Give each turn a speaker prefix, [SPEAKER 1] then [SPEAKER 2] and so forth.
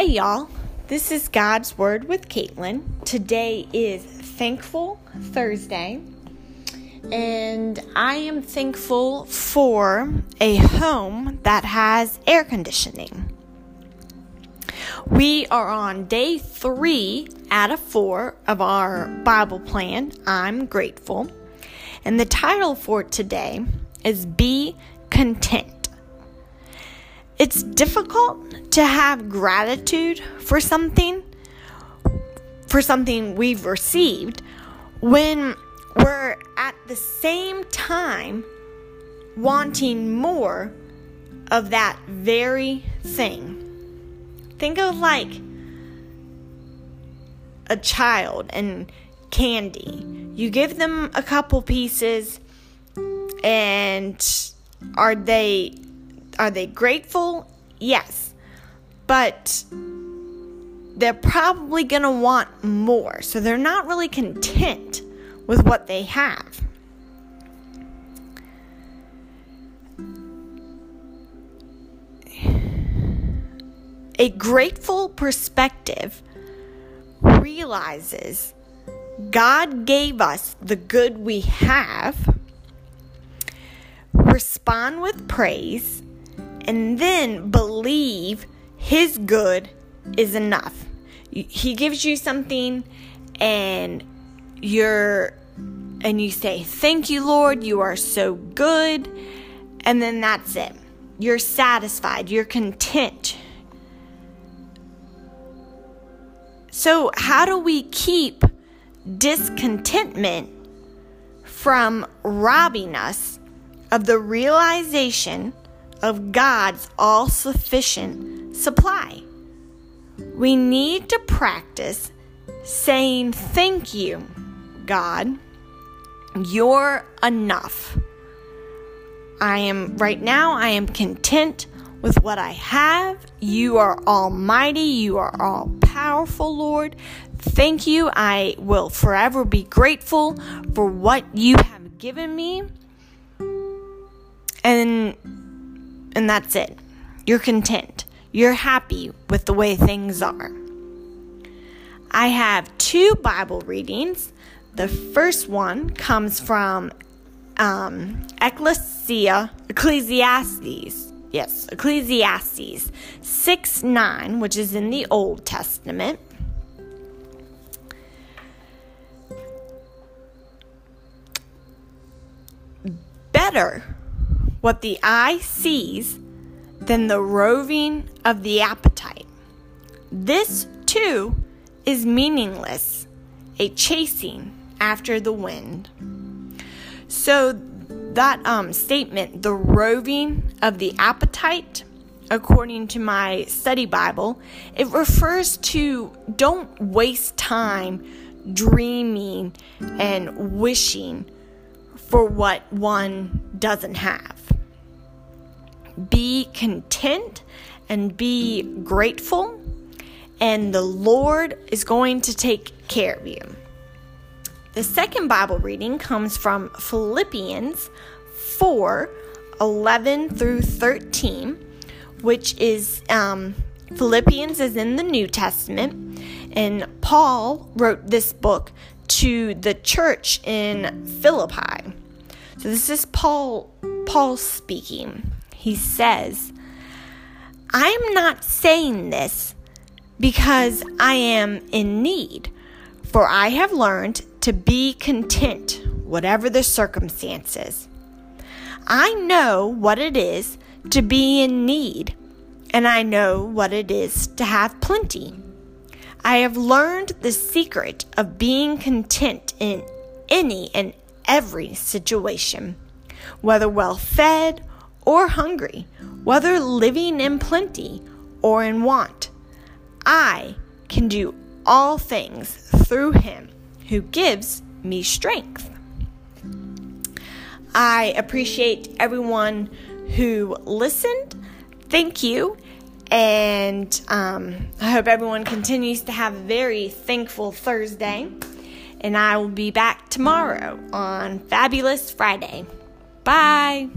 [SPEAKER 1] Hey, y'all. This is God's Word with Caitlin. Today is Thankful Thursday, and I am thankful for a home that has air conditioning. We are on day three out of four of our Bible plan. I'm grateful. And the title for today is Be Content. It's difficult to have gratitude for something, for something we've received, when we're at the same time wanting more of that very thing. Think of like a child and candy. You give them a couple pieces, and are they are they grateful? Yes. But they're probably going to want more. So they're not really content with what they have. A grateful perspective realizes God gave us the good we have, respond with praise, and then believe his good is enough. He gives you something and you're and you say, "Thank you, Lord, you are so good." And then that's it. You're satisfied, you're content. So, how do we keep discontentment from robbing us of the realization of God's all sufficient supply. We need to practice saying, Thank you, God. You're enough. I am, right now, I am content with what I have. You are almighty. You are all powerful, Lord. Thank you. I will forever be grateful for what you have given me. And and that's it. You're content. You're happy with the way things are. I have two Bible readings. The first one comes from um, Ecclesia, Ecclesiastes. Yes, Ecclesiastes 6 9, which is in the Old Testament. Better what the eye sees than the roving of the appetite. This, too, is meaningless, a chasing after the wind. So, that um, statement, the roving of the appetite, according to my study Bible, it refers to don't waste time dreaming and wishing for what one doesn't have. Be content and be grateful, and the Lord is going to take care of you. The second Bible reading comes from Philippians 4 11 through 13, which is um, Philippians is in the New Testament, and Paul wrote this book to the church in Philippi. So this is Paul Paul speaking he says, I am not saying this because I am in need, for I have learned to be content, whatever the circumstances. I know what it is to be in need, and I know what it is to have plenty. I have learned the secret of being content in any and every situation, whether well fed or hungry, whether living in plenty or in want. I can do all things through him who gives me strength. I appreciate everyone who listened. Thank you. And um, I hope everyone continues to have a very thankful Thursday. And I will be back tomorrow on Fabulous Friday. Bye.